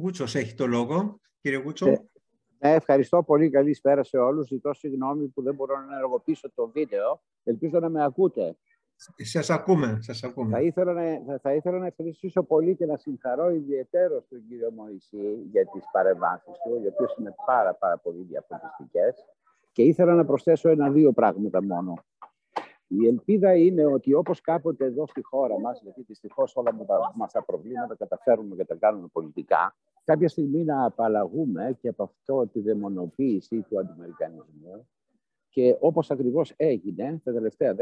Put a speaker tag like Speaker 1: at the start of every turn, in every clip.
Speaker 1: Γούτσος έχει το λόγο. Κύριε Γούτσο. Ε,
Speaker 2: ναι, ευχαριστώ πολύ. Καλησπέρα σε όλους. Ζητώ συγγνώμη που δεν μπορώ να ενεργοποιήσω το βίντεο. Ελπίζω να με ακούτε.
Speaker 1: Σας ακούμε, σας ακούμε.
Speaker 2: Θα ήθελα, να, θα ήθελα να ευχαριστήσω πολύ και να συγχαρώ ιδιαίτερος τον κύριο Μωυσή για τις παρεμβάσεις του, οι οποίες είναι πάρα, πάρα πολύ διαφορετικές. Και ήθελα να προσθέσω ένα-δύο πράγματα μόνο. Η ελπίδα είναι ότι όπως κάποτε εδώ στη χώρα μας, γιατί δυστυχώς όλα μας τα προβλήματα καταφέρουμε και τα κάνουμε πολιτικά, κάποια στιγμή να απαλλαγούμε και από αυτό τη δαιμονοποίηση του αντιμερικανισμού και όπως ακριβώς έγινε τα τελευταία 10-15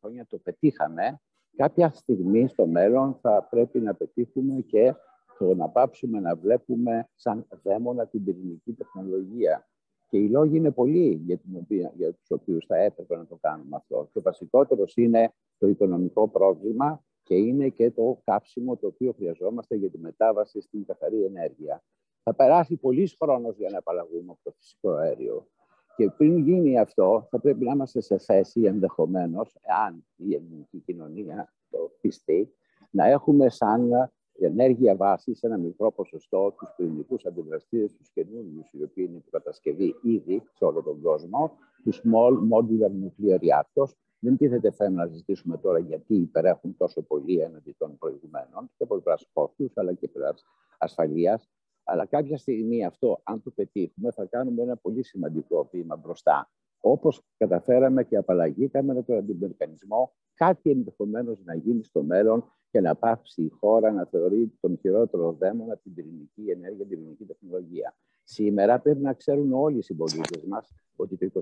Speaker 2: χρόνια, το πετύχαμε, κάποια στιγμή στο μέλλον θα πρέπει να πετύχουμε και το να πάψουμε να βλέπουμε σαν δαίμονα την πυρηνική τεχνολογία. Και οι λόγοι είναι πολλοί για, την οποία, για τους οποίους θα έπρεπε να το κάνουμε αυτό. Και ο βασικότερος είναι το οικονομικό πρόβλημα και είναι και το κάψιμο το οποίο χρειαζόμαστε για τη μετάβαση στην καθαρή ενέργεια. Θα περάσει πολλή χρόνος για να απαλλαγούμε από το φυσικό αέριο. Και πριν γίνει αυτό, θα πρέπει να είμαστε σε θέση ενδεχομένως, εάν η ελληνική κοινωνία το πιστεί, να έχουμε σαν ενέργεια βάση σε ένα μικρό ποσοστό τους πυρηνικούς αντιδραστήρες, τους καινούριους, οι οποίοι είναι υποκατασκευή ήδη σε όλο τον κόσμο, τους small modular nuclear reactors. Δεν τίθεται θέμα να συζητήσουμε τώρα γιατί υπερέχουν τόσο πολύ έναντι των προηγουμένων και από πλευράς κόστους αλλά και πλευράς ασφαλείας. Αλλά κάποια στιγμή αυτό, αν το πετύχουμε, θα κάνουμε ένα πολύ σημαντικό βήμα μπροστά. Όπως καταφέραμε και απαλλαγήκαμε με τον αντιμερικανισμό, κάτι ενδεχομένως να γίνει στο μέλλον και να πάψει η χώρα να θεωρεί τον χειρότερο δαίμονα την πυρηνική ενέργεια, την πυρηνική τεχνολογία. Σήμερα πρέπει να ξέρουν όλοι οι συμπολίτες μας ότι το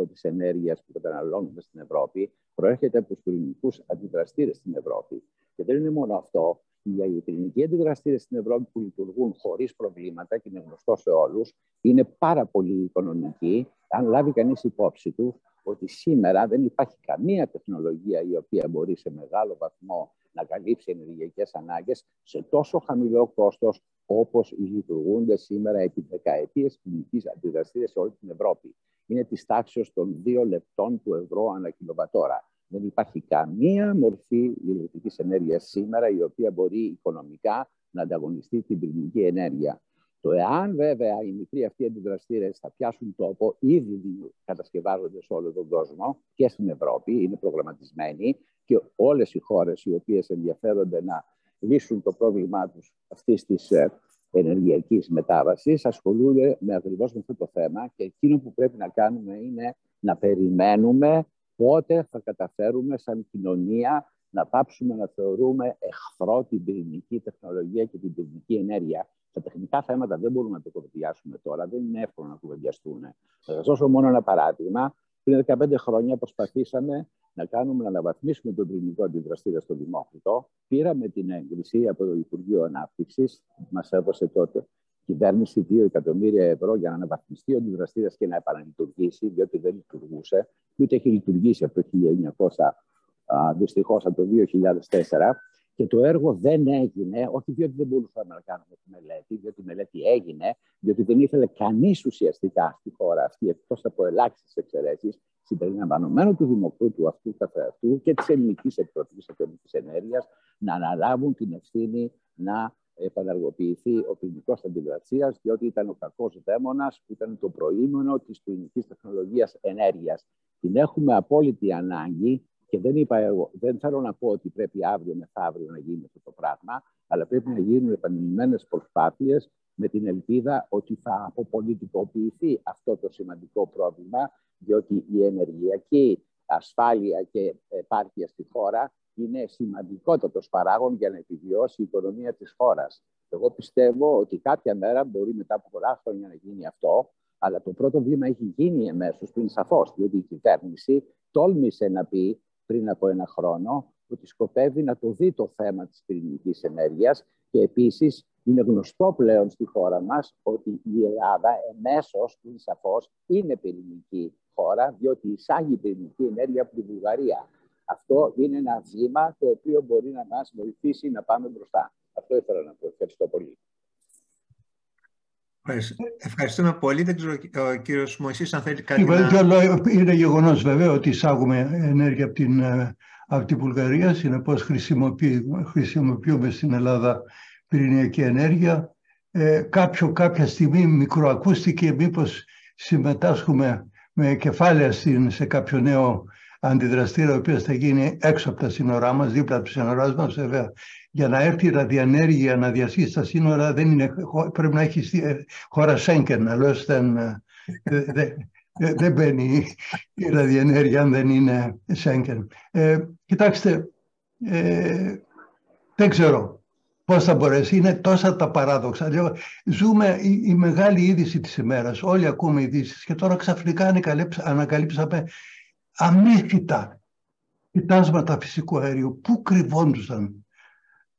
Speaker 2: 25% της ενέργειας που καταναλώνουμε στην Ευρώπη προέρχεται από τους πυρηνικούς αντιδραστήρες στην Ευρώπη. Και δεν είναι μόνο αυτό. Οι πυρηνικοί αντιδραστήρες στην Ευρώπη που λειτουργούν χωρίς προβλήματα και είναι γνωστό σε όλους, είναι πάρα πολύ οικονομικοί, αν λάβει κανείς υπόψη του ότι σήμερα δεν υπάρχει καμία τεχνολογία η οποία μπορεί σε μεγάλο βαθμό να καλύψει ενεργειακές ανάγκες σε τόσο χαμηλό κόστος όπως λειτουργούνται σήμερα επί δεκαετίες κλινική αντιδραστήρια σε όλη την Ευρώπη. Είναι της τάξης των δύο λεπτών του ευρώ ανά κιλοβατόρα. Δεν υπάρχει καμία μορφή ηλεκτρικής ενέργειας σήμερα η οποία μπορεί οικονομικά να ανταγωνιστεί την πυρηνική ενέργεια. Το εάν βέβαια οι μικροί αυτοί αντιδραστήρες θα πιάσουν τόπο, ήδη κατασκευάζονται σε όλο τον κόσμο και στην Ευρώπη, είναι προγραμματισμένοι και όλες οι χώρες οι οποίες ενδιαφέρονται να λύσουν το πρόβλημά τους αυτής της ε, ενεργειακής μετάβασης ασχολούνται με ακριβώς με αυτό το θέμα και εκείνο που πρέπει να κάνουμε είναι να περιμένουμε πότε θα καταφέρουμε σαν κοινωνία να πάψουμε να θεωρούμε εχθρό την πυρηνική τεχνολογία και την πυρηνική ενέργεια. Τα τεχνικά θέματα δεν μπορούμε να το κουβεντιάσουμε τώρα, δεν είναι εύκολο να κουβεντιαστούν. Θα σας δώσω μόνο ένα παράδειγμα. Πριν 15 χρόνια προσπαθήσαμε να κάνουμε να αναβαθμίσουμε τον πυρηνικό αντιδραστήρα στο Δημόκριτο. Πήραμε την έγκριση από το Υπουργείο Ανάπτυξης, μας έδωσε τότε η κυβέρνηση 2 εκατομμύρια ευρώ για να αναβαθμιστεί ο αντιδραστήρας και να επαναλειτουργήσει, διότι δεν λειτουργούσε, ούτε έχει λειτουργήσει από το 1900, δυστυχώς από το 2004. Και το έργο δεν έγινε, όχι διότι δεν μπορούσαμε να κάνουμε τη μελέτη, διότι η μελέτη έγινε, διότι δεν ήθελε κανείς ουσιαστικά στη χώρα αυτή, εκτός από ελάχιστες εξαιρέσεις, συμπεριλαμβανομένου του Δημοκρούτου αυτού καθεαυτού και της Ελληνικής Επιτροπή Ατομικής Ενέργειας, να αναλάβουν την ευθύνη να επαναργοποιηθεί ο ποινικός αντιδρασίας, διότι ήταν ο κακός δαίμονας που ήταν το προήμενο της ποινικής τεχνολογίας ενέργειας. Την έχουμε απόλυτη ανάγκη και δεν, είπα εγώ, δεν θέλω να πω ότι πρέπει αύριο μεθαύριο να γίνει αυτό το πράγμα, αλλά πρέπει να γίνουν επανειλημμένες προσπάθειες με την ελπίδα ότι θα αποπολιτικοποιηθεί αυτό το σημαντικό πρόβλημα, διότι η ενεργειακή ασφάλεια και επάρκεια στη χώρα είναι σημαντικότατος παράγον για να επιβιώσει η οικονομία της χώρας. Εγώ πιστεύω ότι κάποια μέρα μπορεί μετά από πολλά χρόνια να γίνει αυτό, αλλά το πρώτο βήμα έχει γίνει εμέσως πριν σαφώς, διότι η κυβέρνηση τόλμησε να πει πριν από ένα χρόνο ότι σκοπεύει να το δει το θέμα της πυρηνικής ενέργειας και επίσης είναι γνωστό πλέον στη χώρα μας ότι η Ελλάδα εμέσως, είναι σαφώς, είναι πυρηνική χώρα διότι εισάγει πυρηνική ενέργεια από τη Βουλγαρία. Αυτό είναι ένα βήμα το οποίο μπορεί να μας βοηθήσει να πάμε μπροστά. Αυτό ήθελα να πω. Ευχαριστώ πολύ.
Speaker 1: Ευχαριστούμε πολύ. Δεν ξέρω ο κύριος Μωυσής αν θέλει
Speaker 3: κάτι να... Είναι γεγονός βέβαια ότι εισάγουμε ενέργεια από την, ε, από την Βουλγαρία. Συνεπώς χρησιμοποιούμε στην Ελλάδα πυρηνιακή ενέργεια. ε, κάποιο, κάποια στιγμή μικροακούστηκε μήπως συμμετάσχουμε με κεφάλαια στην, σε κάποιο νέο αντιδραστήρα ο οποίος θα γίνει έξω από τα σύνορά μας, δίπλα από τα σύνοράς μας βέβαια. Για να έρθει η ραδιανέργεια να διασχίσει τα σύνορα δεν είναι, πρέπει να έχει ε, χώρα Σέγκεν, αλλιώς δεν, ε, δεν, δεν μπαίνει η ραδιενέργεια αν δεν είναι Σέγκεν. Ε, κοιτάξτε, ε, δεν ξέρω πώς θα μπορέσει. Είναι τόσα τα παράδοξα. Ζούμε η, η μεγάλη είδηση της ημέρας. Όλοι ακούμε ειδήσεις και τώρα ξαφνικά ανακαλύψαμε αμύθιτα κοιτάσματα φυσικού αερίου. Πού κρυβόντουσαν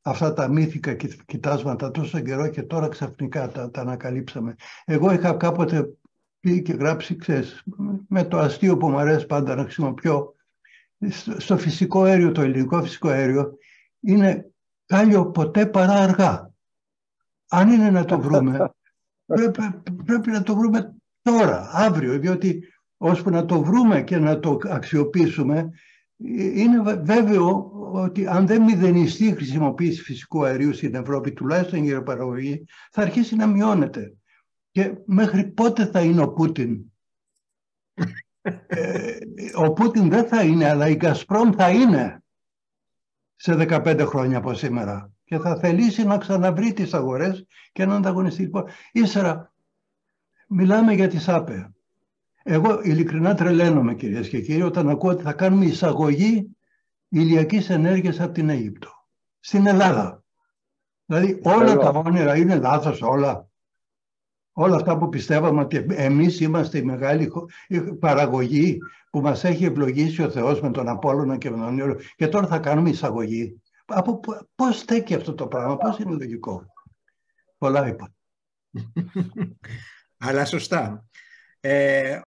Speaker 3: αυτά τα μύθικα κοιτάσματα τόσο καιρό και τώρα ξαφνικά τα, τα ανακαλύψαμε. Εγώ είχα κάποτε πει και γράψει, ξέρεις, με το αστείο που μου αρέσει πάντα να χρησιμοποιώ, στο φυσικό αέριο, το ελληνικό φυσικό αέριο, είναι κάλιο ποτέ παρά αργά. Αν είναι να το βρούμε, πρέπει, πρέπει να το βρούμε τώρα, αύριο, διότι ώσπου να το βρούμε και να το αξιοποιήσουμε, είναι βέβαιο ότι αν δεν μηδενιστεί η χρησιμοποίηση φυσικού αερίου στην Ευρώπη, τουλάχιστον η παραγωγή, θα αρχίσει να μειώνεται. Και μέχρι πότε θα είναι ο Πούτιν; ε, ο Πούτιν δεν θα είναι, αλλά η Γκασπρόμ θα είναι σε 15 χρόνια από σήμερα. Και θα θελήσει να ξαναβρει τις αγορές και να ανταγωνιστεί. Ύστερα, μιλάμε για τις ΑΠΕ. Εγώ ειλικρινά τρελαίνομαι κυρίες και κύριοι όταν ακούω ότι θα κάνουμε εισαγωγή ηλιακής ενέργειας από την Αίγυπτο. Στην Ελλάδα. Δηλαδή όλα τα όνειρα είναι λάθος όλα όλα αυτά που πιστεύαμε ότι εμείς είμαστε η μεγάλη παραγωγή που μας έχει ευλογήσει ο Θεός με τον Απόλλωνα και με τον Ιωρο και τώρα θα κάνουμε εισαγωγή. Από πώς στέκει αυτό το πράγμα, πώς είναι λογικό; Πολλά είπα.
Speaker 1: Αλλά σωστά. Ε,